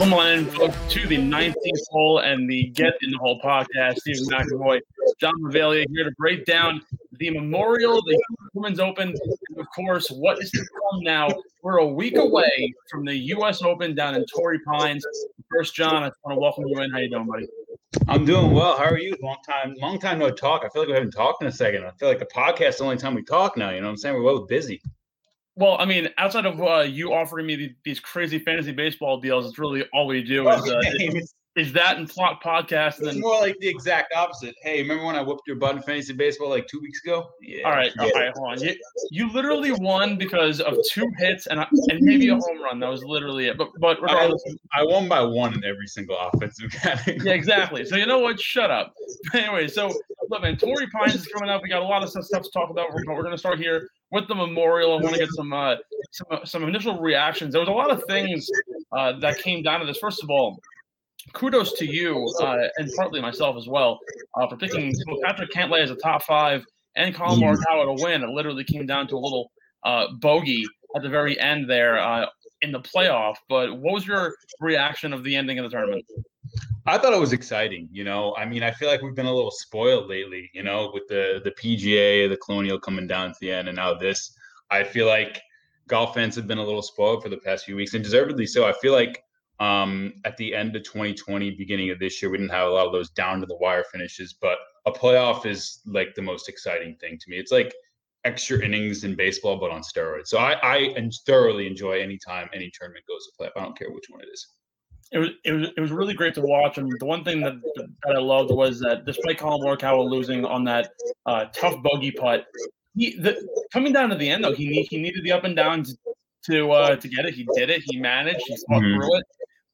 Welcome on folks, to the 19th hole and the Get in the Hole podcast. Stephen McAvoy, John Mavalia here to break down the Memorial, the Women's Open, and of course, what is to come now. We're a week away from the U.S. Open down in Torrey Pines. First, John, I just want to welcome you in. How you doing, buddy? I'm doing well. How are you? Long time, long time no talk. I feel like we haven't talked in a second. I feel like the podcast is the only time we talk now. You know what I'm saying? We're both busy. Well, I mean, outside of uh, you offering me these crazy fantasy baseball deals, it's really all we do is, uh, is, is that and plot podcast. And it's then, more like the exact opposite. Hey, remember when I whooped your butt in fantasy baseball like two weeks ago? Yeah. All right, yeah. all right, hold on. You, you literally won because of two hits and and maybe a home run. That was literally it. But but regardless, I, I won by one in every single offensive category. yeah, exactly. So you know what? Shut up. anyway, so look, man, Torrey Pines is coming up. We got a lot of stuff to talk about, but we're going to start here with the memorial. I want to get some uh, some uh, some initial reactions. There was a lot of things uh, that came down to this. First of all, kudos to you uh, and partly myself as well uh, for picking Patrick Cantlay as a top five and Collin Morikawa to win. It literally came down to a little uh, bogey at the very end there in the playoff. But what was your reaction of the ending of the tournament? I thought it was exciting. You know, I mean, I feel like we've been a little spoiled lately. You know, with the the PGA, the Colonial coming down to the end, and now this. I feel like golf fans have been a little spoiled for the past few weeks, and deservedly so. I feel like um, at the end of 2020, beginning of this year, we didn't have a lot of those down to the wire finishes, but a playoff is like the most exciting thing to me. It's like extra innings in baseball, but on steroids. So I, I thoroughly enjoy any time any tournament goes to playoff. I don't care which one it is it was it was it was really great to watch. And the one thing that, that I loved was that despite Collin Morikawa losing on that uh, tough bogey putt, he the, coming down to the end though he need, he needed the up and downs to uh, to get it. He did it. He managed. He fought mm-hmm. through it.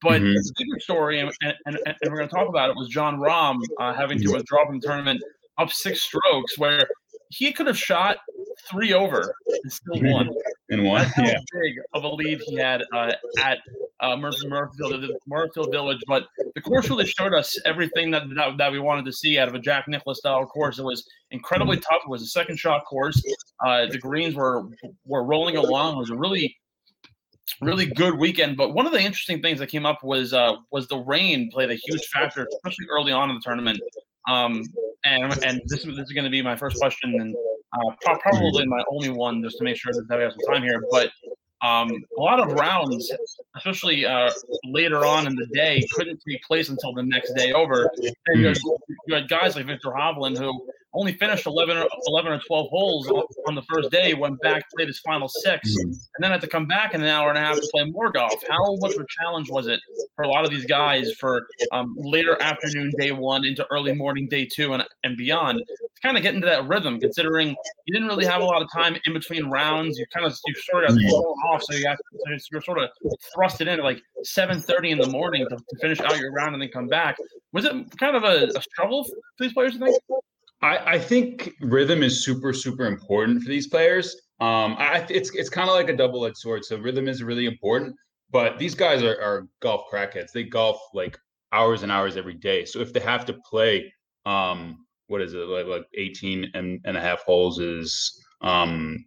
But mm-hmm. the bigger story, and, and, and, we're going to talk about it, was Jon Rahm uh, having to withdraw from the tournament up six strokes, where he could have shot three over and still won. And one, yeah. big of a lead he had uh, at uh, Murphy Murphyfield, Murphyfield Village. But the course really showed us everything that, that, that we wanted to see out of a Jack Nicklaus style course. It was incredibly tough. It was a second shot course. Uh, the greens were were rolling along. It was a really really good weekend. But one of the interesting things that came up was uh, was the rain played a huge factor, especially early on in the tournament. Um, and and this, this is going to be my first question, and uh, probably my only one, just to make sure that we have some time here. But um, a lot of rounds, especially uh, later on in the day, couldn't take place until the next day over. And you had guys like Viktor Hovland who only finished 11 or, 11 or 12 holes on the first day, went back, played his final six, mm-hmm. and then had to come back in an hour and a half to play more golf. How much of a challenge was it for a lot of these guys for um, later afternoon day one into early morning day two and, and beyond to kind of get into that rhythm, considering you didn't really have a lot of time in between rounds. You kind of you sort of got mm-hmm. off, so you got so you're sort of thrust it in at like 7:30 in the morning to, to, finish out your round and then come back. Was it kind of a, a struggle for these players? You think? I, I think rhythm is super, super important for these players. Um, I, it's it's kind of like a double edged sword. So rhythm is really important, but these guys are, are golf crackheads. They golf like hours and hours every day. So if they have to play, um, what is it like like 18 and, and a half holes is um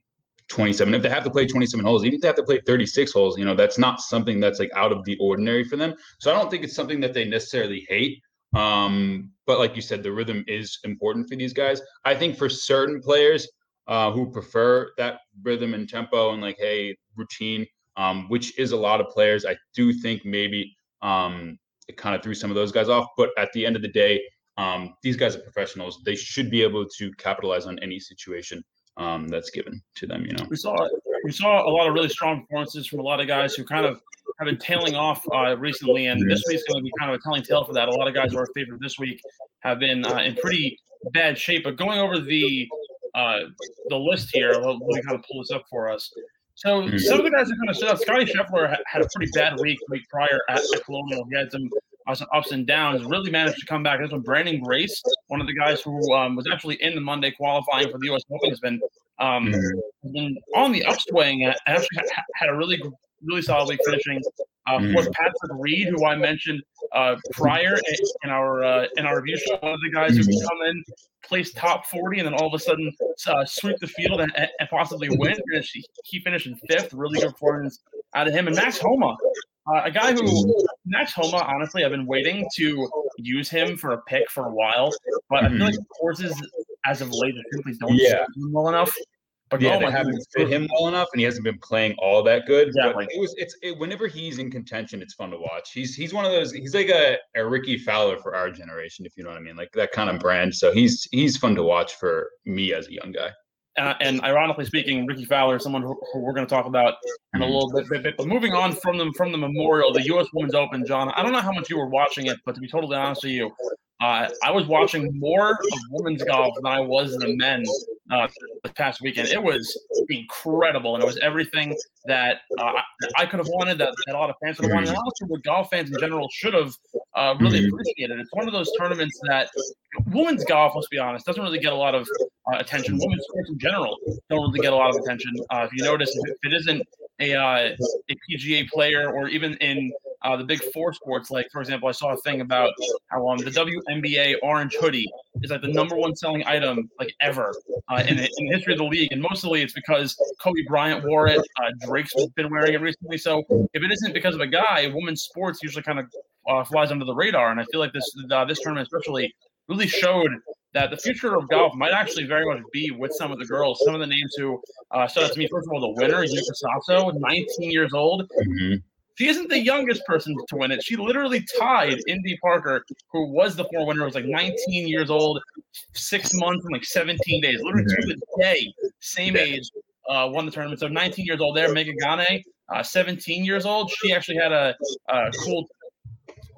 27 if they have to play 27 holes even if they have to play 36 holes you know that's not something that's like out of the ordinary for them so i don't think it's something that they necessarily hate um, but like you said, the rhythm is important for these guys. I think for certain players uh, who prefer that rhythm and tempo and like, hey, routine, um, which is a lot of players, I do think maybe um, it kind of threw some of those guys off. But at the end of the day, um, these guys are professionals. They should be able to capitalize on any situation um, that's given to them. You know, we saw we saw a lot of really strong performances from a lot of guys who kind of have been tailing off uh, recently, and this week's going to be kind of a telling tale for that. A lot of guys who are favored this week have been uh, in pretty bad shape. But going over the uh, the list here, let me kind of pull this up for us. So mm-hmm. some of the guys that kind of stood out. Scotty Scheffler had a pretty bad week week prior at, at Colonial. He had some uh, some ups and downs. Really managed to come back. This one, Branden Grace, one of the guys who um, was actually in the Monday qualifying for the U.S. Open, has been um, mm-hmm. been on the upswing. And actually had a really really solid week finishing. Uh, of course, Patrick Reed, who I mentioned uh, prior in our uh, in our review show, one of the guys who can come in, place top forty, and then all of a sudden uh, sweep the field and, and possibly win. He finished in fifth. Really good performance out of him. And Max Homa, Uh, a guy who Max Homa, honestly, I've been waiting to use him for a pick for a while, but I feel like the courses as of late simply don't Yeah. well enough. But yeah, they haven't fit him well enough, and he hasn't been playing all that good. Exactly. But it was it's it, whenever he's in contention, it's fun to watch. He's he's one of those. He's like a, a Rickie Fowler for our generation, if you know what I mean, like that kind of brand. So he's he's fun to watch for me as a young guy. Uh, and ironically speaking, Rickie Fowler someone who, who we're going to talk about in a little bit, bit, bit. But moving on from them from the Memorial, the U.S. Women's Open, John. I don't know how much you were watching it, but to be totally honest with you, uh, I was watching more of women's golf than I was the men uh, this past weekend. It was incredible, and it was everything that uh, I could have wanted, that, that a lot of fans would have wanted, and also what golf fans in general should have uh, really Mhm. appreciated. It's one of those tournaments that women's golf, let's be honest, doesn't really get a lot of uh, attention. Women's sports in general don't really get a lot of attention. Uh, if you notice, if it isn't a, uh, a PGA player or even in uh, the big four sports, like for example, I saw a thing about how um, the WNBA orange hoodie is like the number one selling item like ever uh, in, the, in the history of the league, and mostly it's because Kobe Bryant wore it. Uh, Drake's been wearing it recently. So if it isn't because of a guy, women's sports usually kind of uh, flies under the radar, and I feel like this uh, this tournament especially really showed that the future of golf might actually very much be with some of the girls. Some of the names who uh, stood out to me, first of all, the winner, Yuka Saso, 19 years old. Mhm. She isn't the youngest person to win it. She literally tied Indy Parker, who was the former winner, was like 19 years old, six months and like 17 days, literally to the day, same Yeah. age, uh, won the tournament. So 19 years old there, Megha Ganne, uh, 17 years old. She actually had a, a cool,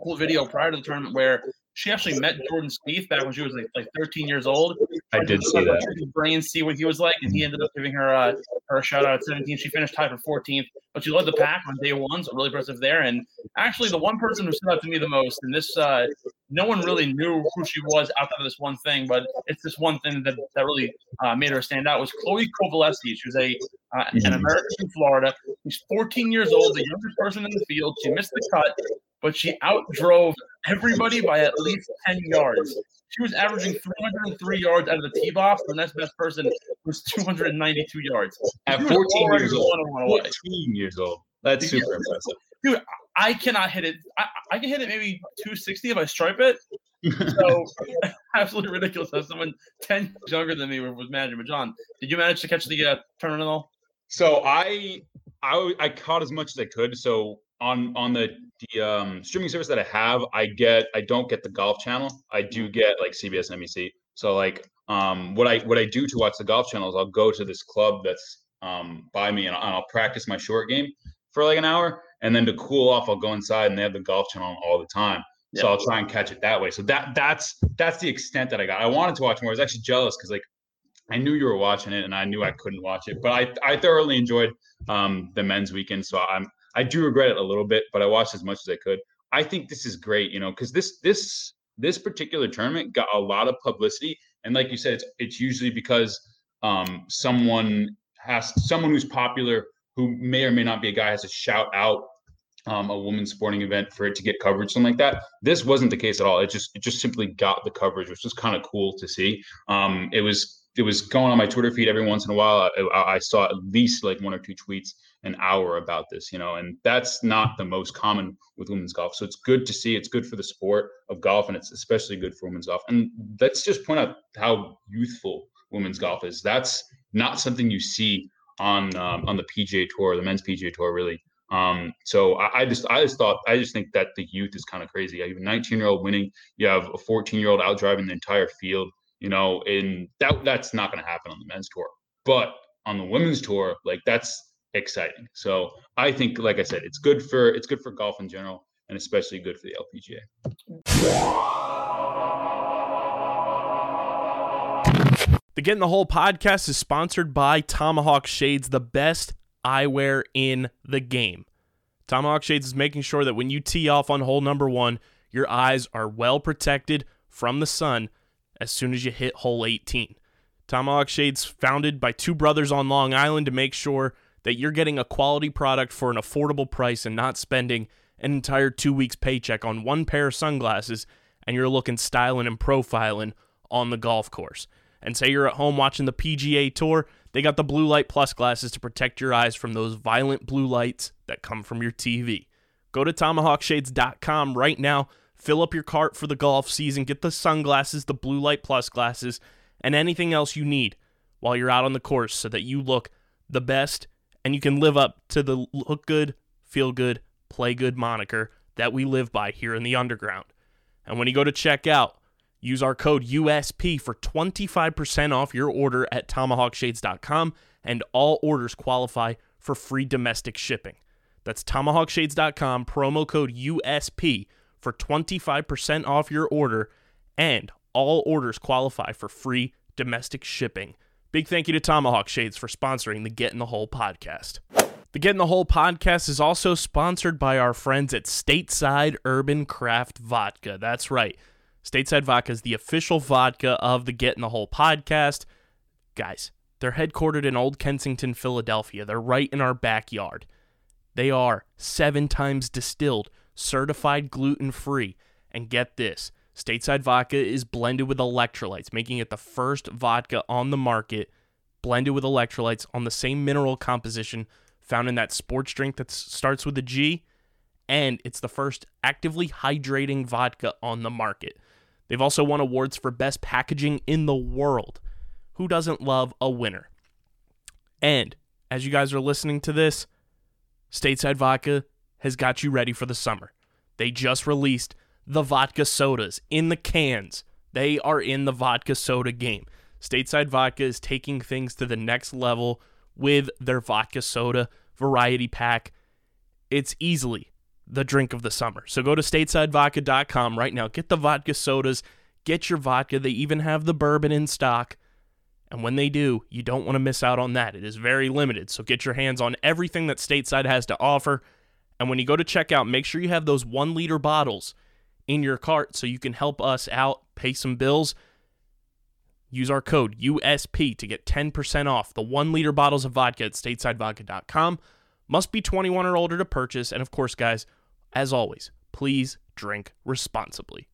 cool video prior to the tournament where she actually met Jordan Spieth back when she was like, like 13 years old. I did see that. Brain see what he was like, and he ended up giving her uh, her a shout out at 17. She finished tied for 14th, but she led the pack on day one, so really impressive there. And actually, the one person who stood out to me the most, and this uh, no one really knew who she was outside of this one thing, but it's this one thing that, that really uh, made her stand out was Chloe Kovelesky. She was a uh, an Mhm. American from Florida. She's 14 years old, the youngest person in the field. She missed the cut, but she outdrove everybody by at least 10 yards. She was averaging 303 yards out of the tee box. The next best person was 292 yards. At 14 years old. one-on-one 14 years old. That's Yeah. super impressive. Dude, I cannot hit it. I, I can hit it maybe 260 if I stripe it. So absolutely ridiculous that someone 10 years younger than me was managing. But John, did you manage to catch the uh, tournament at all? So I, I I caught as much as I could. So on on the the um, streaming service that I have, I get I don't get the golf channel. I do get like CBS and NBC. So like um what I what I do to watch the golf channel is I'll go to this club that's um by me and I'll, and I'll practice my short game for like an hour, and then to cool off, I'll go inside and they have the golf channel all the time. So I'll try and catch it that way. So that that's that's the extent that I got. I wanted to watch more. I was actually jealous because like I knew you were watching it and I knew I couldn't watch it, but I I thoroughly enjoyed um the men's weekend. So I'm I do regret it a little bit, but I watched as much as I could. I think this is great, you know, because this this this particular tournament got a lot of publicity, and like you said, it's it's usually because um someone has someone who's popular who may or may not be a guy has to shout out um, a women's sporting event for it to get coverage, something like that. This wasn't the case at all. It just it just simply got the coverage, which was kind of cool to see. Um, it was it was going on my Twitter feed every once in a while. I, I saw at least like one or two tweets an hour about this, you know, and that's not the most common with women's golf. So it's good to see. It's good for the sport of golf, and it's especially good for women's golf. And let's just point out how youthful women's golf is. That's not something you see on um, on the PGA Tour, the men's PGA Tour, really. Um, so I, I just I just thought I just think that the youth is kind of crazy. You have a 19 year old winning, you have a 14 year old out driving the entire field. You know, and that that's not going to happen on the men's tour. But on the women's tour, like that's exciting. So I think, like I said, it's good for it's good for golf in general, and especially good for the LPGA. The Get in the Hole podcast is sponsored by Tomahawk Shades, the best eyewear in the game. Tomahawk Shades is making sure that when you tee off on hole number one, your eyes are well protected from the sun as soon as you hit hole 18. Tomahawk Shades, founded by two brothers on Long Island to make sure that you're getting a quality product for an affordable price and not spending an entire two weeks' paycheck on one pair of sunglasses and you're looking styling and profiling on the golf course. And say you're at home watching the PGA Tour, they got the Blue Light Plus glasses to protect your eyes from those violent blue lights that come from your TV. Go to tomahawkshades.com right now. Fill up your cart for the golf season. Get the sunglasses, the blue light plus glasses, and anything else you need while you're out on the course so that you look the best and you can live up to the look good, feel good, play good moniker that we live by here in the underground. And when you go to check out, use our code USP for 25% off your order at tomahawkshades.com and all orders qualify for free domestic shipping. That's tomahawkshades.com, promo code USP for 25% off your order, and all orders qualify for free domestic shipping. Big thank you to Tomahawk Shades for sponsoring the Get in the Hole podcast. The Get in the Hole podcast is also sponsored by our friends at Stateside Urban Craft Vodka. That's right. Stateside Vodka is the official vodka of the Get in the Hole podcast. Guys, they're headquartered in Old Kensington, Philadelphia. They're right in our backyard. They are seven times distilled, certified gluten free. And get this Stateside Vodka is blended with electrolytes, making it the first vodka on the market blended with electrolytes on the same mineral composition found in that sports drink that starts with a G. And it's the first actively hydrating vodka on the market. They've also won awards for best packaging in the world. Who doesn't love a winner? And as you guys are listening to this, Stateside Vodka has got you ready for the summer. They just released the vodka sodas in the cans. They are in the vodka soda game. Stateside Vodka is taking things to the next level with their vodka soda variety pack. It's easily the drink of the summer. So go to statesidevodka.com right now. Get the vodka sodas, get your vodka. They even have the bourbon in stock. And when they do, you don't want to miss out on that. It is very limited. So get your hands on everything that Stateside has to offer. And when you go to checkout, make sure you have those one liter bottles in your cart so you can help us out, pay some bills. Use our code USP to get 10% off the one liter bottles of vodka at statesidevodka.com. Must be 21 or older to purchase. And of course, guys, as always, please drink responsibly.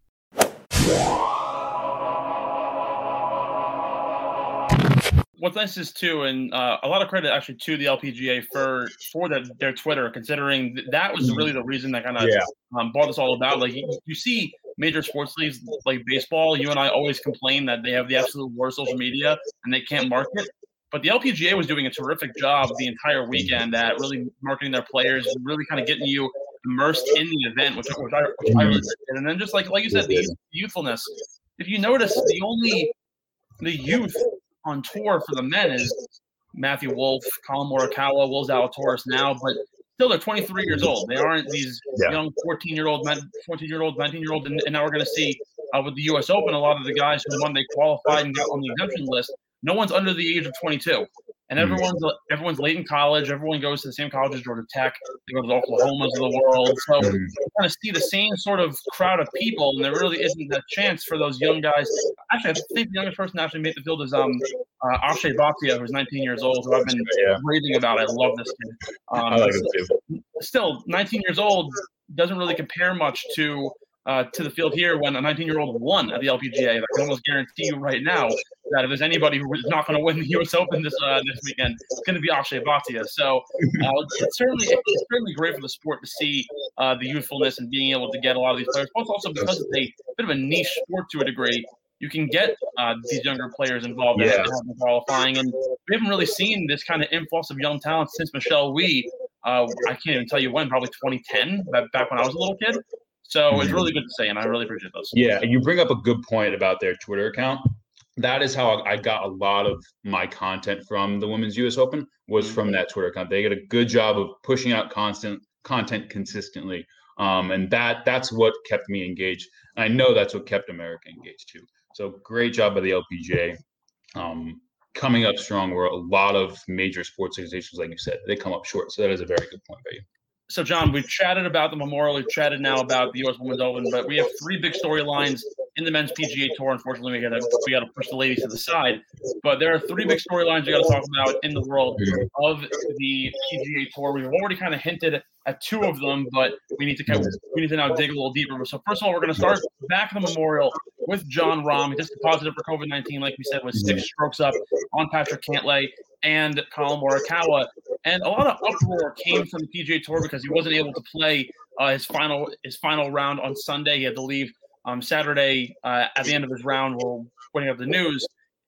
What's nice is too, and uh, a lot of credit actually to the LPGA for for the, their Twitter, considering that was really the reason that kind of yeah. um, brought this all about. Like you, you, see major sports leagues like baseball, you and I always complain that they have the absolute worst social media and they can't market. But the LPGA was doing a terrific job the entire weekend at really marketing their players, really kind of getting you immersed in the event, which, which I, which I really did. And then just like like you said, the youthfulness. If you notice, the only the youth on tour for the men is Matthew Wolff, Collin Morikawa, Will Zalatoris now, but still they're 23 years old. They aren't these yeah. young 14 year old, 14 year old, 19 year old, and, and now we're going to see uh, with the U.S. Open a lot of the guys who won they qualified and got on the exemption list. No one's under the age of 22 and mm-hmm. everyone's everyone's late in college. Everyone goes to the same college as Georgia Tech. They go to the Oklahomas of the world. So mm-hmm. you kind of see the same sort of crowd of people, and there really isn't a chance for those young guys. Actually, I think the youngest person to actually made the field is um uh, Akshay Bhatia, who's 19 years old, who I've been yeah. raving about. I love this kid. Um, I like him too. Still, 19 years old doesn't really compare much to uh, to the field here when a 19 year old won at the LPGA. I can almost guarantee you right now that if there's anybody who is not going to win the U.S. Open this uh, this weekend, it's going to be Akshay Bhatia. So uh, it's certainly it's certainly great for the sport to see uh, the youthfulness and being able to get a lot of these players. Plus, also because it's a bit of a niche sport to a degree. You can get uh, these younger players involved yeah. in qualifying, and we haven't really seen this kind of influx of young talent since Michelle Wie. Uh, I can't even tell you when, probably 2010, back when I was a little kid. So it's really good to see, and I really appreciate those. Yeah, you bring up a good point about their Twitter account. That is how I got a lot of my content from the Women's U.S. Open was from that Twitter account. They get a good job of pushing out constant content consistently, um, and that that's what kept me engaged. And I know that's what kept America engaged too. So great job by the LPGA. Um, coming up strong where a lot of major sports organizations, like you said, they come up short. So that is a very good point by you so John, we've chatted about the Memorial, we've chatted now about the U.S. Women's Open, but we have three big storylines in the men's PGA Tour. Unfortunately, we got to we got to push the ladies to the side, but there are three big storylines we got to talk about in the world of the PGA Tour. We've already kind of hinted at two of them, but we need to kind of, we need to now dig a little deeper. So first of all, we're going to start back at the Memorial with Jon Rahm. He tested positive for COVID nineteen, like we said, with six strokes up on Patrick Cantlay and Collin Morikawa. And a lot of uproar came from the PGA Tour because he wasn't able to play uh, his final his final round on Sunday. He had to leave um, Saturday uh, at the end of his round. We're putting up the news,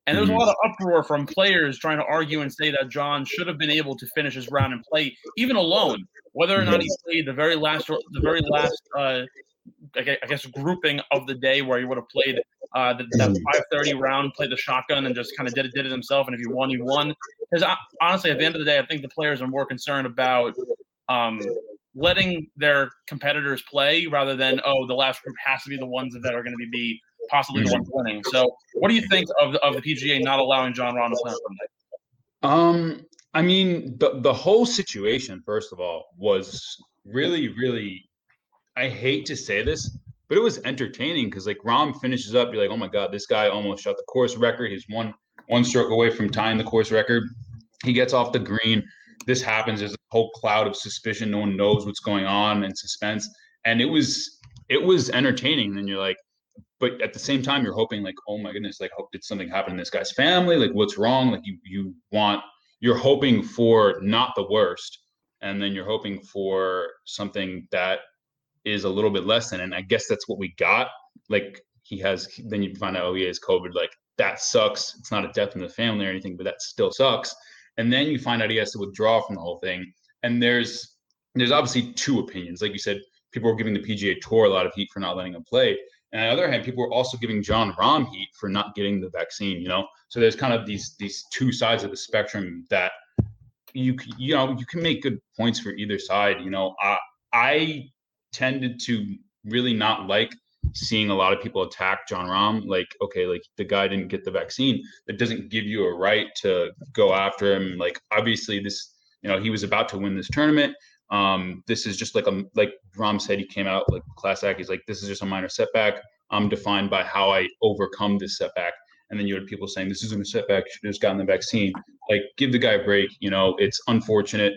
and there was a lot of uproar from players trying to argue and say that Jon should have been able to finish his round and play even alone, whether or not he played the very last the very last uh, I guess grouping of the day where he would have played uh, the, that 530 round, played the shotgun, and just kind of did it, did it himself. And if he won, he won. Because honestly, at the end of the day, I think the players are more concerned about um, letting their competitors play rather than oh, the last group has to be the ones that are going to be possibly the ones winning. So, what do you think of the, of the PGA not allowing Jon Rahm to play on Sunday? Um, I mean, the the whole situation, first of all, was really, really. I hate to say this, but it was entertaining because like Rahm finishes up, you're like, oh my god, this guy almost shot the course record. He's one one stroke away from tying the course record. He gets off the green. This happens. There's a whole cloud of suspicion. No one knows what's going on and suspense. And it was it was entertaining. And you're like, but at the same time, you're hoping like, oh my goodness, like, hope did something happen in this guy's family? Like, what's wrong? Like, you you want you're hoping for not the worst, and then you're hoping for something that is a little bit less than. And I guess that's what we got. Like he has, then you find out, oh, he has COVID. Like that sucks. It's not a death in the family or anything, but that still sucks. And then you find out he has to withdraw from the whole thing. And there's there's obviously two opinions. Like you said, people were giving the PGA Tour a lot of heat for not letting him play. And on the other hand, people were also giving Jon Rahm heat for not getting the vaccine. You know, so there's kind of these these two sides of the spectrum that you you know you can make good points for either side. You know, I I tended to really not like seeing a lot of people attack Jon Rahm. Like, okay, like the guy didn't get the vaccine. That doesn't give you a right to go after him. Like, obviously, this, you know, he was about to win this tournament. Um, this is just like a like Rahm said, he came out like class act. He's like, this is just a minor setback. I'm defined by how I overcome this setback. And then you had people saying this isn't a setback. You should have just gotten the vaccine. Like, give the guy a break. You know, it's unfortunate.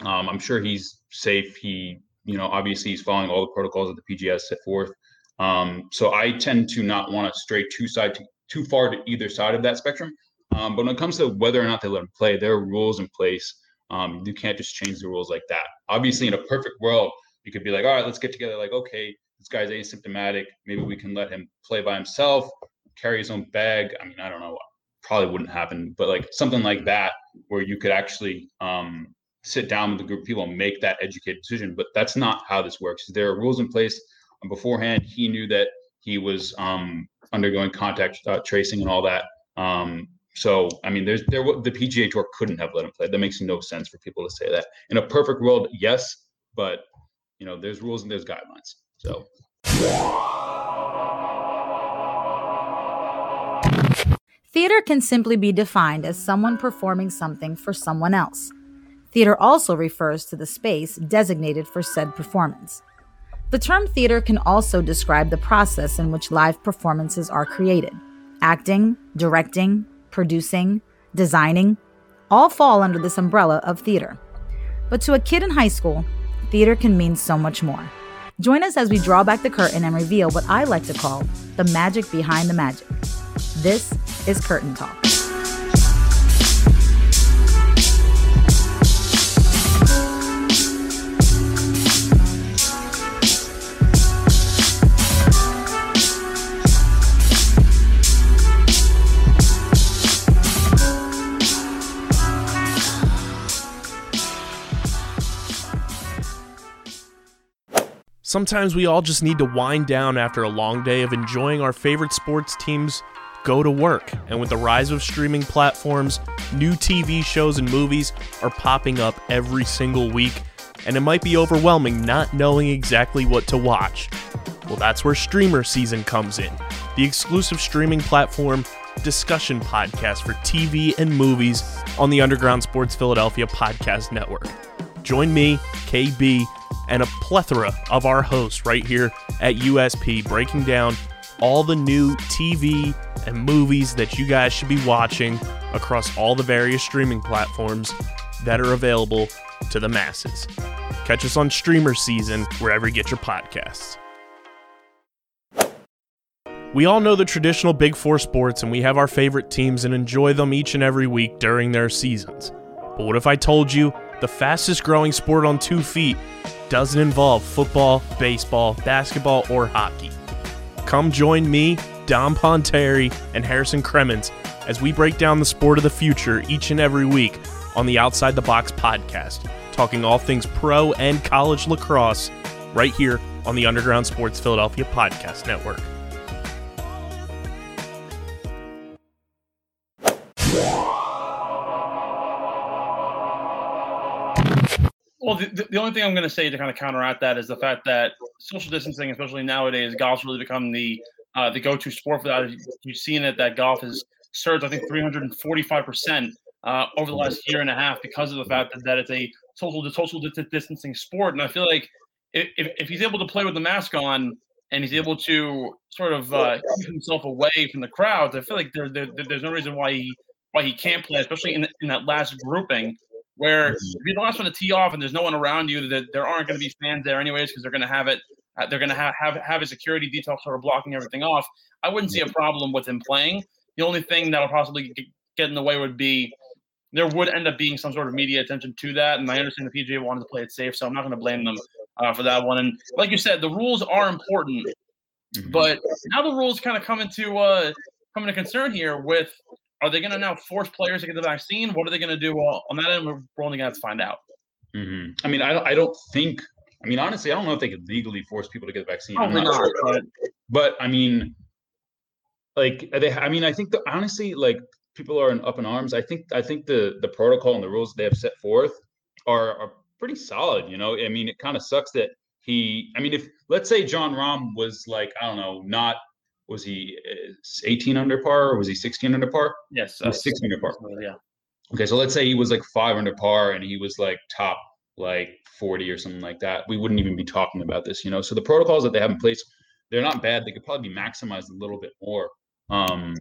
Um, I'm sure he's safe. He you know, obviously he's following all the protocols that the PGA set forth. Um, so I tend to not want to stray too side to, too far to either side of that spectrum. Um, but when it comes to whether or not they let him play, there are rules in place. Um, you can't just change the rules like that. Obviously, in a perfect world, you could be like, all right, let's get together. Like, okay, this guy's asymptomatic. Maybe we can let him play by himself, carry his own bag. I mean, I don't know. Probably wouldn't happen, but like something like that, where you could actually um, sit down with a group of people and make that educated decision. But that's not how this works. There are rules in place. Beforehand, he knew that he was um, undergoing contact uh, tracing and all that. Um, so, I mean, there's there the PGA Tour couldn't have let him play. That makes no sense for people to say that. In a perfect world, yes, but you know, there's rules and there's guidelines. So. Theater can simply be defined as someone performing something for someone else. Theater also refers to the space designated for said performance. The term theater can also describe the process in which live performances are created. Acting, directing, producing, designing all fall under this umbrella of theater. But to a kid in high school, theater can mean so much more. Join us as we draw back the curtain and reveal what I like to call the magic behind the magic. This is Curtain Talk. Sometimes we all just need to wind down after a long day of enjoying our favorite sports teams go to work. And with the rise of streaming platforms, new TV shows and movies are popping up every single week, and it might be overwhelming not knowing exactly what to watch. Well, that's where Streamer Season comes in, the exclusive streaming platform discussion podcast for TV and movies on the Underground Sports Philadelphia Podcast Network. Join me, KB, and a plethora of our hosts right here at USP breaking down all the new TV and movies that you guys should be watching across all the various streaming platforms that are available to the masses. Catch us on Streamer Season wherever you get your podcasts. We all know the traditional Big Four sports and we have our favorite teams and enjoy them each and every week during their seasons. But what if I told you the fastest growing sport on two feet, doesn't involve football, baseball, basketball, or hockey. Come join me, Dom Ponteri, and Harrison Kremens as we break down the sport of the future each and every week on the Outside the Box podcast, talking all things pro and college lacrosse right here on the Underground Sports Philadelphia Podcast Network. Well, the, the only thing I'm going to say to kind of counteract that is the fact that social distancing, especially nowadays, golf's really become the uh, the go-to sport for that. You've seen it that golf has surged, I think, 345 percent uh, over the last year and a half because of the fact that, that it's a social social distancing sport. And I feel like if, if he's able to play with the mask on and he's able to sort of uh, keep himself away from the crowds, I feel like there, there, there's no reason why he why he can't play, especially in, in that last grouping where if you're the last one to tee off and there's no one around you, that there aren't going to be fans there anyways because they're going to have it. Uh, they're going to have, have have a security detail sort of blocking everything off. I wouldn't see a problem with him playing. The only thing that'll possibly get in the way would be there would end up being some sort of media attention to that. And I understand the PGA wanted to play it safe, so I'm not going to blame them uh, for that one. And like you said, the rules are important, mm-hmm. but now the rules kind of come into uh, come into concern here with are they going to now force players to get the vaccine? What are they going to do? Well, on that end, we're only going to find out. Mm-hmm. I mean, I don't, I don't think. I mean, honestly, I don't know if they could legally force people to get the vaccine. Probably not. Sure. But, but I mean, like they. I mean, I think the honestly, like people are in, up in arms. I think. I think the the protocol and the rules they have set forth are are pretty solid. You know, I mean, it kind of sucks that he. I mean, if let's say Jon Rahm was like, I don't know, not was he uh, 18 under par or was he 16 under par? Yes, uh, 16 under par. Yeah. Okay, so let's say he was like five under par and he was like top like 40 or something like that. We wouldn't even be talking about this, you know. So the protocols that they have in place, they're not bad. They could probably be maximized a little bit more. Um,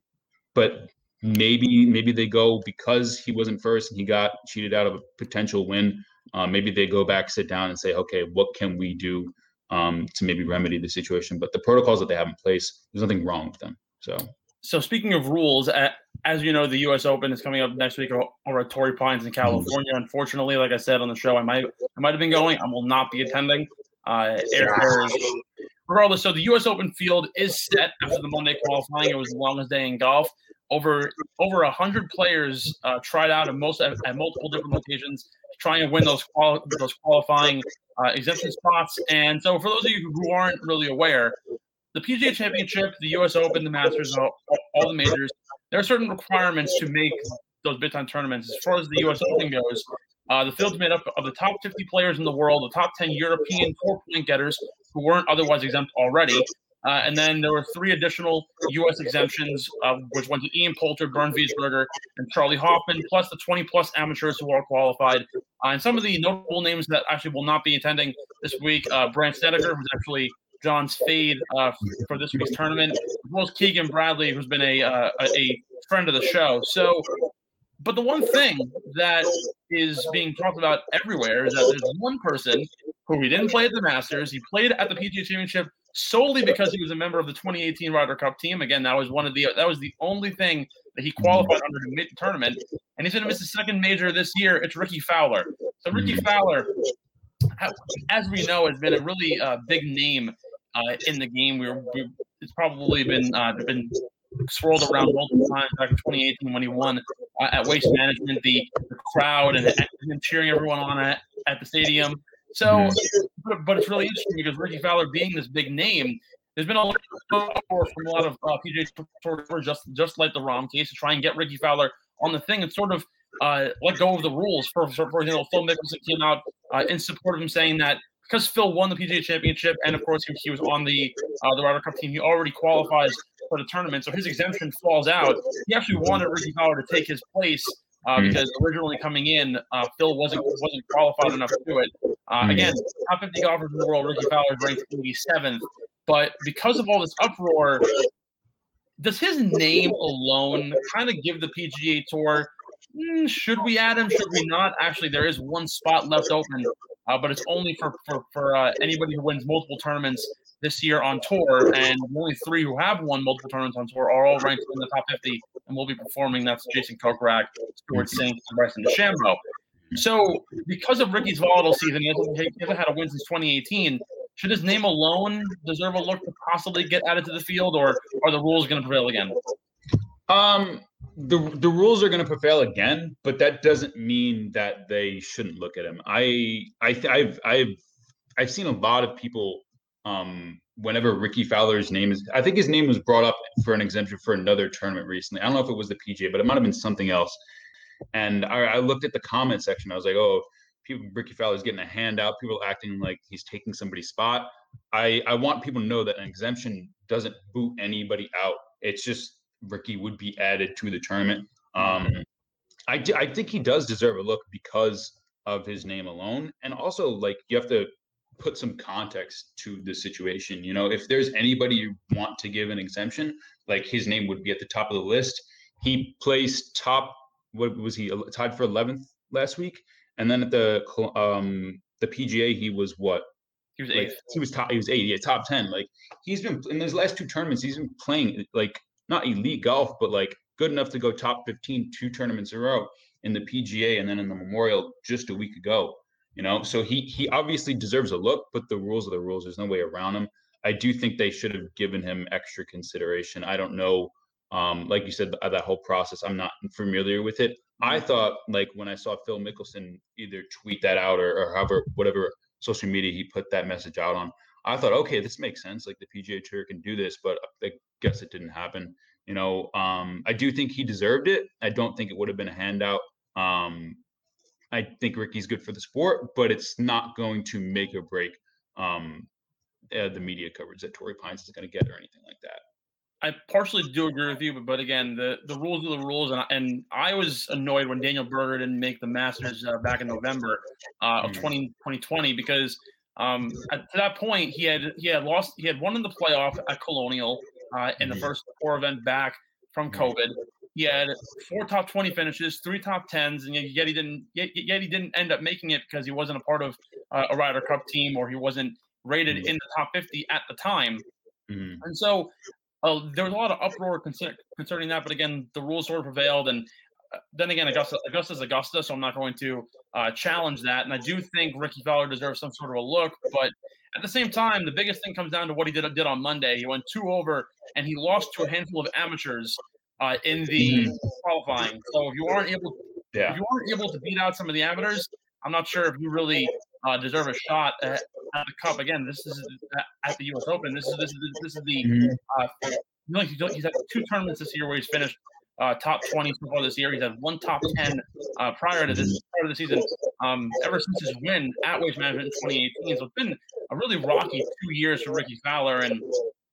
but maybe maybe they go because he wasn't first and he got cheated out of a potential win. Uh, maybe they go back, sit down, and say, okay, what can we do um, to maybe remedy the situation. But the protocols that they have in place, there's nothing wrong with them. So. So speaking of rules, as you know, the U.S. Open is coming up next week over at Torrey Pines in California. Mm-hmm. Unfortunately, like I said on the show, I might I might have been going. I will not be attending. Uh, regardless, so the U.S. Open field is set after the Monday qualifying. It was the longest day in golf. Over over a hundred players uh, tried out at most at, at multiple different locations, trying to win those quali- those qualifying uh, exemption spots. And so, for those of you who aren't really aware, the PGA Championship, the U.S. Open, the Masters, all, all the majors, there are certain requirements to make those big time tournaments. As far as the U.S. Open goes, uh, the field's made up of the top 50 players in the world, the top 10 European four point getters who weren't otherwise exempt already, uh, and then there were three additional U.S. exemptions, uh, which went to Ian Poulter, Bernd Wiesberger, and Charley Hoffman, plus the 20 plus amateurs who are qualified. Uh, and some of the notable names that actually will not be attending this week uh, Brandt Snedeker, who's actually John's fade uh, for this week's tournament, as well as Keegan Bradley, who's been a, uh, a friend of the show. So, but the one thing that is being talked about everywhere is that there's one person who he didn't play at the Masters. He played at the PGA Championship solely because he was a member of the 2018 Ryder Cup team. Again, that was one of the that was the only thing that he qualified under the mid tournament, and he's going to miss his second major this year. It's Rickie Fowler. So Rickie mm. Fowler, as we know, has been a really uh, big name uh, in the game. We, we it's probably been uh, been swirled around multiple times back in 2018 when he won uh, at Waste Management. The, the crowd and, and cheering everyone on at, at the stadium. So, but, but, it's really interesting because Rickie Fowler being this big name, there's been a lot of from a lot of uh, PGA Tour just just like the Rahm case to try and get Rickie Fowler on the thing and sort of uh, let go of the rules. For, for, for example, Phil Mickelson came out uh, in support of him saying that because Phil won the PGA Championship and of course he, he was on the uh, the Ryder Cup team, he already qualifies for the tournament, so his exemption falls out. He actually wanted Rickie Fowler to take his place uh, mm. because originally coming in, uh, Phil wasn't wasn't qualified enough to do it. Uh, mm. Again, top 50 golfers in the world, Rickie Fowler is ranked 87th, but because of all this uproar, does his name alone kind of give the PGA Tour? Mm, should we add him? Should we not? Actually, there is one spot left open, uh, but it's only for for, for uh, anybody who wins multiple tournaments this year on tour, and the only three who have won multiple tournaments on tour are all ranked in the top 50 and will be performing. That's Jason Kokrak, Stewart Cink, and Bryson DeChambeau. So, because of Rickie's volatile season, he hasn't, he hasn't had a win since 2018. Should his name alone deserve a look to possibly get added to the field, or are the rules going to prevail again? Um, the the rules are going to prevail again, but that doesn't mean that they shouldn't look at him. I I I've I've I've seen a lot of people um whenever Rickie Fowler's name is I think his name was brought up for an exemption for another tournament recently. I don't know if it was the PGA, but it might have been something else. And I, I looked at the comment section. I was like, oh, people Rickie Fowler's getting a handout, people acting like he's taking somebody's spot. I I want people to know that an exemption doesn't boot anybody out. It's just Rickie would be added to the tournament. Um, I, I think he does deserve a look because of his name alone. And also, like, you have to put some context to the situation. You know, if there's anybody you want to give an exemption, like his name would be at the top of the list. He placed top, what was he, tied for 11th last week? And then at the um the PGA, he was what? He was like, eighth. He was top. He was eight. Yeah, top ten. Like he's been in his last two tournaments. He's been playing like not elite golf, but like good enough to go top 15 two tournaments in a row in the PGA and then in the Memorial just a week ago. You know, so he he obviously deserves a look, but the rules are the rules. There's no way around him. I do think they should have given him extra consideration. I don't know, um, like you said, that whole process. I'm not familiar with it. I thought like when I saw Phil Mickelson either tweet that out or, or however whatever social media he put that message out on, I thought, okay, this makes sense. Like the PGA Tour can do this, but I guess it didn't happen. You know, um, I do think he deserved it. I don't think it would have been a handout. Um, I think Rickie's good for the sport, but it's not going to make or break um, uh, the media coverage that Torrey Pines is going to get or anything like that. I partially do agree with you, but, but again, the, the rules are the rules, and I, and I was annoyed when Daniel Berger didn't make the Masters uh, back in November uh, of 20, mm. 2020 because um, at, to that point he had he had lost he had won in the playoff at Colonial uh, in the mm. first four event back from mm. COVID. He had four top 20 finishes, three top tens, and yet he didn't yet, yet he didn't end up making it because he wasn't a part of uh, a Ryder Cup team or he wasn't rated in the top 50 at the time. Mm-hmm. And so uh, there was a lot of uproar concerning that, but again, the rules sort of prevailed. And uh, then again, Augusta, Augusta's Augusta, so I'm not going to uh, challenge that. And I do think Rickie Fowler deserves some sort of a look, but at the same time, the biggest thing comes down to what he did, did on Monday. He went two over, and he lost to a handful of amateurs uh, in the mm-hmm. qualifying. So if you aren't able, yeah. if you aren't able to beat out some of the amateurs, I'm not sure if you really uh, deserve a shot at, at, the cup. Again, this is at the U.S. Open. This is this is this is the. Mm-hmm. Uh, he's had two tournaments this year where he's finished uh, top 20 so far this year. He's had one top 10 uh, prior to this part of the season. Um, ever since his win at Waste Management in 2018, so it's been a really rocky two years for Rickie Fowler. And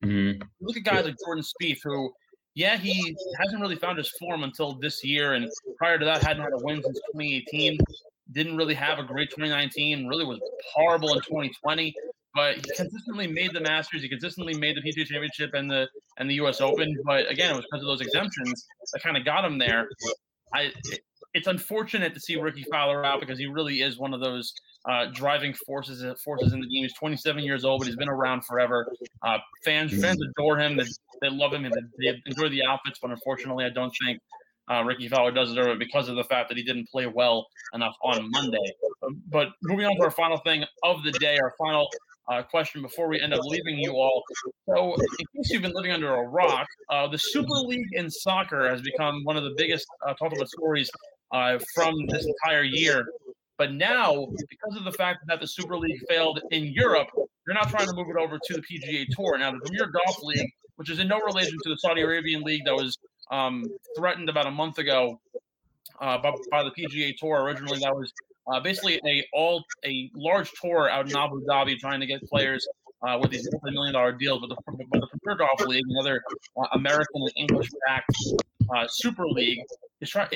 mm-hmm. look at guys like Jordan Spieth, who yeah, he hasn't really found his form until this year, and prior to that, hadn't had a win since 2018 didn't really have a great 2019, really was horrible in 2020, but he consistently made the Masters. He consistently made the PGA Championship and the and the U.S. Open. But again, it was because of those exemptions that kind of got him there. I it's unfortunate to see Rickie Fowler out because he really is one of those uh, driving forces forces in the game. He's 27 years old, but he's been around forever. Uh, fans fans adore him. They, they love him and they enjoy the outfits. But unfortunately, I don't think uh, Rickie Fowler does deserve it because of the fact that he didn't play well enough on Monday. But moving on to our final thing of the day, our final uh, question before we end up leaving you all. So, in case you've been living under a rock, uh, the Super League in soccer has become one of the biggest uh, about stories uh, from this entire year. But now, because of the fact that the Super League failed in Europe, they're now trying to move it over to the PGA Tour. Now, the Premier Golf League, which is in no relation to the Saudi Arabian League that was um, threatened about a month ago uh, by, by, the PGA Tour. Originally, that was uh, basically a all a large tour out in Abu Dhabi trying to get players uh, with these multi-million dollar deals. But the, but the Premier Golf League, another uh, American and English-backed uh, Super League, is trying.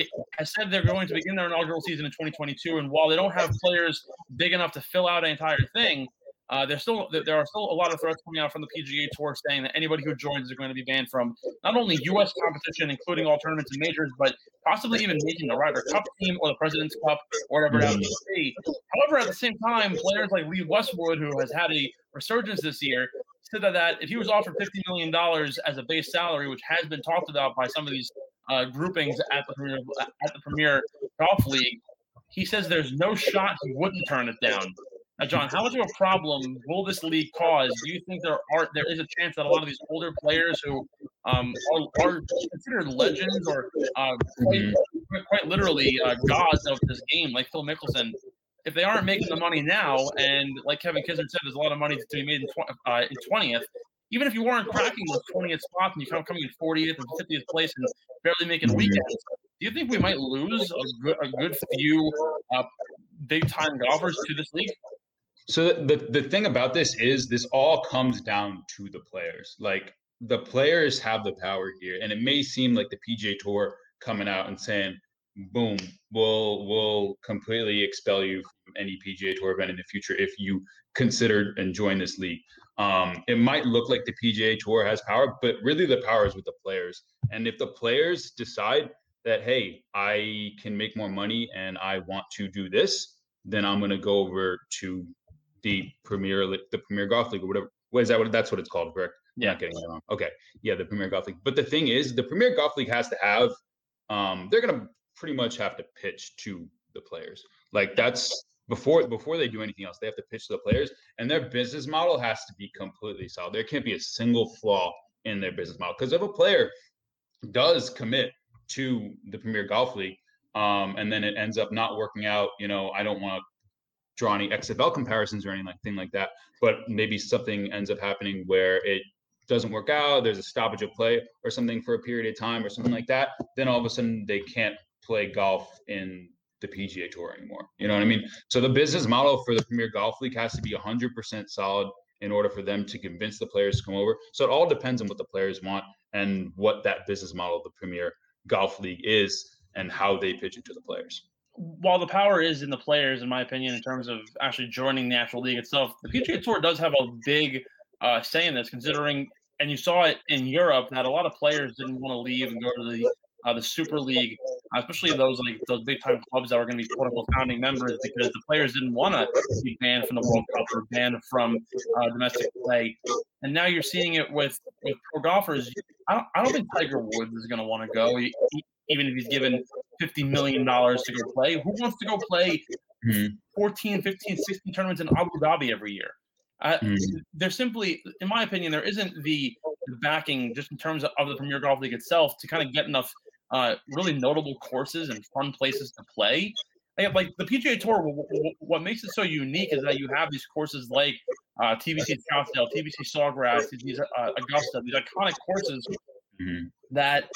Said they're going to begin their inaugural season in 2022, and while they don't have players big enough to fill out an entire thing, uh, there's still there are still a lot of threats coming out from the PGA Tour saying that anybody who joins is going to be banned from not only U.S. competition, including all tournaments and majors, but possibly even making the Ryder Cup team or the President's Cup or whatever else may be. However, at the same time, players like Lee Westwood, who has had a resurgence this year, said that if he was offered $50 million as a base salary, which has been talked about by some of these uh, groupings at the Premier, at the Premier Golf League, he says there's no shot he wouldn't turn it down. Now, John, how much of a problem will this league cause? Do you think there are there is a chance that a lot of these older players who um, are, are, considered legends or uh, quite, mm-hmm. quite, literally uh, gods of this game, like Phil Mickelson, if they aren't making the money now, and like Kevin Kisner said, there's a lot of money to be made in, tw- uh, in 20th. Even if you weren't cracking those 20th spots and you come coming in 40th and 50th place and barely making mm-hmm. weekends, do you think we might lose a good, a good few uh, big time golfers to this league? So the the thing about this is this all comes down to the players. Like the players have the power here, and it may seem like the PGA Tour coming out and saying, "Boom, we'll we'll completely expel you from any PGA Tour event in the future if you consider and join this league." Um, it might look like the PGA Tour has power, but really the power is with the players. And if the players decide that, hey, I can make more money and I want to do this, then I'm going to go over to the Premier the Premier Golf League or whatever. What is that? What that's what it's called, correct? Yeah, not getting it wrong. Okay, yeah, the Premier Golf League. But the thing is, the Premier Golf League has to have. Um, they're gonna pretty much have to pitch to the players. Like that's before before they do anything else. They have to pitch to the players, and their business model has to be completely solid. There can't be a single flaw in their business model because if a player does commit to the Premier Golf League, um, and then it ends up not working out, you know, I don't want to draw any XFL comparisons or anything like that. But maybe something ends up happening where it doesn't work out, there's a stoppage of play or something for a period of time or something like that, then all of a sudden they can't play golf in the PGA Tour anymore. You know what I mean? So the business model for the Premier Golf League has to be 100% solid in order for them to convince the players to come over. So it all depends on what the players want and what that business model of the Premier Golf League is and how they pitch it to the players while the power is in the players, in my opinion, in terms of actually joining the actual league itself, the PGA Tour does have a big uh, say in this, considering, and you saw it in Europe that a lot of players didn't want to leave and go to the uh, the Super League, especially those like those big time clubs that were going to be quote unquote founding members, because the players didn't want to be banned from the World Cup or banned from uh, domestic play. And now you're seeing it with with pro golfers. I don't, I don't think Tiger Woods is going to want to go. He, even if he's given $50 million to go play. Who wants to go play mm-hmm. 14, 15, 16 tournaments in Abu Dhabi every year? Uh, mm-hmm. There's simply, in my opinion, there isn't the, the backing just in terms of, of, the Premier Golf League itself to kind of get enough uh, really notable courses and fun places to play. Like the PGA Tour, what makes it so unique is that you have these courses like uh, TPC Scottsdale, TPC Sawgrass, these uh, Augusta, these iconic courses mm-hmm. that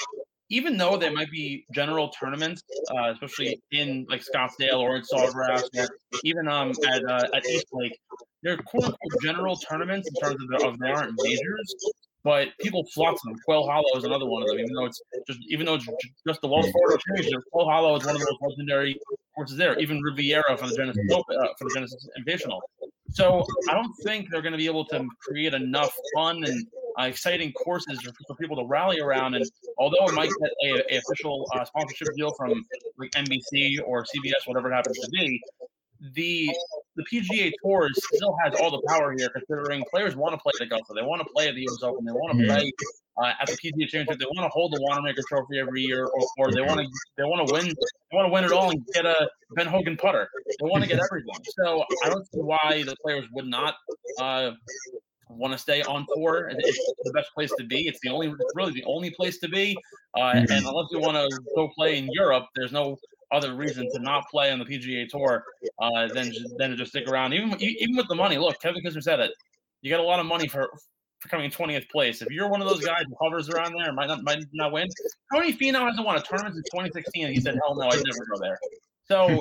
even though they might be general tournaments, uh, especially in like Scottsdale or in Sawgrass, or even um at uh, at East Lake, they're quote unquote general tournaments in terms of, the, of they aren't majors, but people flock to them. Quail Hollow is another one of them, even though it's just even though it's just the Wells Fargo Championship. Quail Hollow is one of the most legendary courses there. Even Riviera for the Genesis uh, for the Genesis Invitational. So I don't think they're going to be able to create enough fun and uh, exciting courses for, for, people to rally around. And although it might get a, a official uh, sponsorship deal from like NBC or CBS, whatever it happens to be, the the PGA Tour still has all the power here, considering players want to play the Augusta, they want to play at the U.S. Open, they want to mm-hmm. play uh, at the PGA Championship, they want to hold the Wanamaker Trophy every year, or, or they want to they want to win they want to win it all and get a Ben Hogan putter. They want to get everything. So I don't see why the players would not uh, want to stay on tour. It's the best place to be. It's the only, it's really the only place to be. Uh, mm-hmm. And unless you want to go play in Europe, there's no other reason to not play on the PGA Tour uh, than than to just stick around. Even even with the money, look, Kevin Kisner said it. You got a lot of money for for coming in 20th place. If you're one of those guys who hovers around there, might not might not win. Tony Finau hasn't won a tournament since 2016, and he said, "Hell no, I'd never go there." So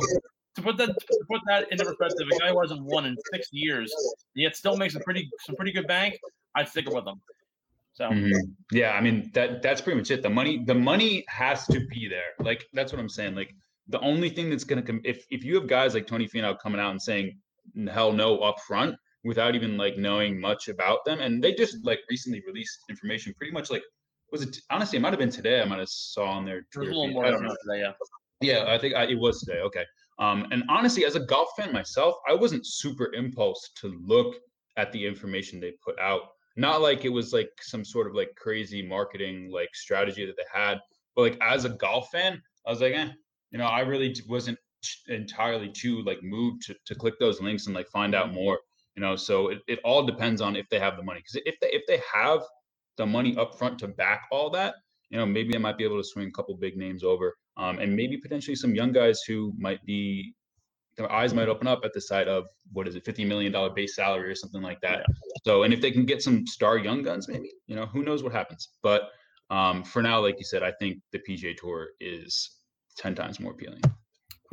to put that to put that into perspective, a guy who hasn't won in six years yet still makes a pretty some pretty good bank. I'd stick it with him. So mm-hmm. yeah, I mean that that's pretty much it. The money the money has to be there. Like that's what I'm saying. Like the only thing that's gonna come if if you have guys like Tony Finau coming out and saying hell no up front without even like knowing much about them, and they just like recently released information pretty much like was it honestly it might have been today I might have saw on there. A little more today, yeah. Yeah, I think I, it was today. Okay. Um, and honestly, as a golf fan myself, I wasn't super impulsed to look at the information they put out. Not like it was like some sort of like crazy marketing like strategy that they had, but like as a golf fan, I was like, eh, you know, I really wasn't entirely too like moved to, to click those links and like find out more you know so it, it all depends on if they have the money because if they if they have the money up front to back all that you know maybe they might be able to swing a couple big names over um, and maybe potentially some young guys who might be their eyes might open up at the sight of what is it 50 million dollar base salary or something like that. Yeah. so and if they can get some star young guns maybe you know who knows what happens. But um, for now like you said i think the pga tour is 10 times more appealing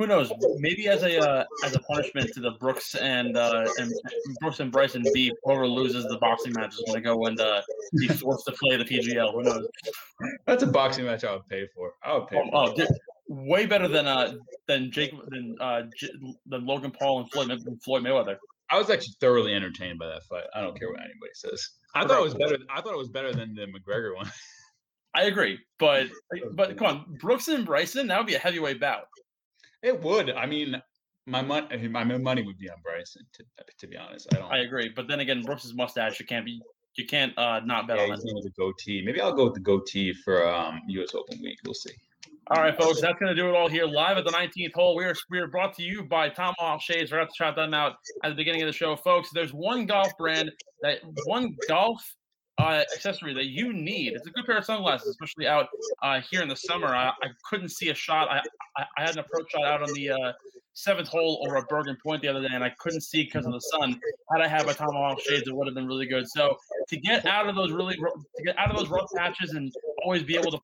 who knows? Maybe as a uh, as a punishment to the Brooks and uh, and Brooks and Bryson beef, whoever loses the boxing match is going to go and uh, be forced to play the PGL. Who knows? That's a boxing match I would pay for. I would pay. Oh, oh way better than uh than Jake than uh J- than Logan Paul and Floyd and Floyd Mayweather. I was actually thoroughly entertained by that fight. I don't care what anybody says. I thought it was better. I thought it was better than the McGregor one. I agree, but but come on, Brooks and Bryson, that would be a heavyweight bout. It would. I mean, my money, my money would be on Bryson. To, to be honest, I don't. I agree, but then again, Brooks's mustache, you can't be, you can't uh not bet yeah, on it. With the goatee, maybe I'll go with the goatee for um U.S. Open week. We'll see. All right, folks, that's going to do it all here live at the 19th hole. We are we are brought to you by Tomahawk Shades. We're going to shout them out at the beginning of the show, folks. There's one golf brand that one golf uh, accessory that you need. It's a good pair of sunglasses, especially out uh, here in the summer. I, I couldn't see a shot. I, I, I, had an approach shot out on the uh, seventh hole over at Bergen Point the other day, and I couldn't see because of the sun. Had I had my tomahawk shades, it would have been really good. So to get out of those really to get out of those rough patches and always be able to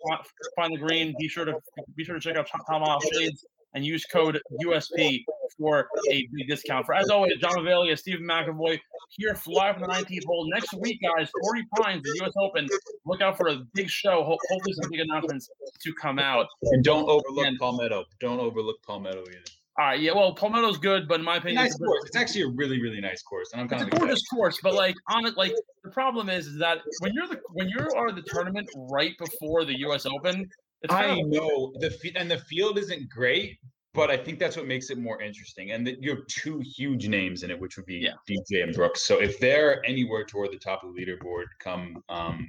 find the green, be sure to be sure to check out tomahawk shades and use code USP for a big discount. For as always, John Avalia, Stephen McAvoy here live from the 19th hole. Next week, guys, Torrey Pines, the US Open. Look out for a big show. Hopefully, some big announcements to come out. And don't overlook and, Palmetto. Don't overlook Palmetto either. All right, yeah. Well, Palmetto's good, but in my opinion, nice it's, course. it's actually a really, really nice course, and I'm kind it's of a gorgeous course. But like on it, like the problem is, is that when you're the when you are the tournament right before the U.S. Open, I know the and the field isn't great, but I think that's what makes it more interesting. And that you have two huge names in it, which would be yeah. DJ and Brooks. So if they're anywhere toward the top of the leaderboard come um,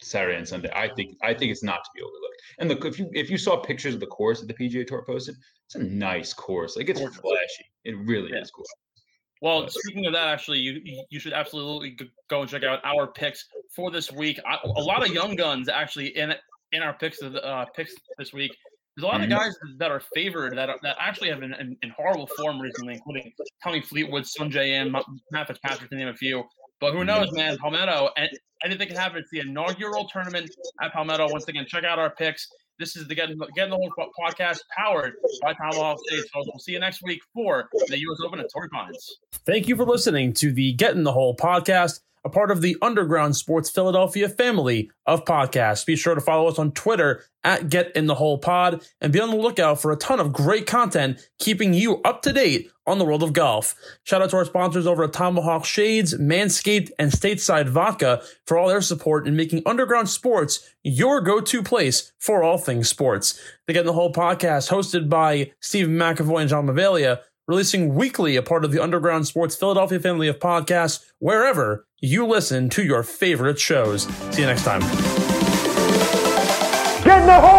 Saturday and Sunday, I think I think it's not to be overlooked. And look, if you if you saw pictures of the course that the PGA Tour posted, it's a nice course. Like it's flashy. It really yeah. is cool. Well, but, speaking of that, actually, you you should absolutely go and check out our picks for this week. I, a lot of young guns actually in in our picks of the uh, picks this week. There's a lot of mm-hmm. guys that are favored that are, that actually have been in, in, horrible form recently, including Tommy Fleetwood, Sungjae, and Matt Fitzpatrick, to name a few. But who knows, man? Palmetto, and anything can happen. It's the inaugural tournament at Palmetto. Once again, check out our picks. This is the Getting, Get in the Hole podcast powered by Tomahawk Shades. So we'll see you next week for the U.S. Open at Torrey Pines. Thank you for listening to the Get in the Hole podcast a part of the Underground Sports Philadelphia family of podcasts. Be sure to follow us on Twitter at Get in the Hole Pod and be on the lookout for a ton of great content keeping you up to date on the world of golf. Shout out to our sponsors over at Tomahawk Shades, Manscaped, and Stateside Vodka for all their support in making Underground Sports your go-to place for all things sports. The Get in the Hole podcast hosted by Steve McAvoy and John Mavalia releasing weekly a part of the Underground Sports Philadelphia family of podcasts wherever you listen to your favorite shows. See you next time. Get in the hole!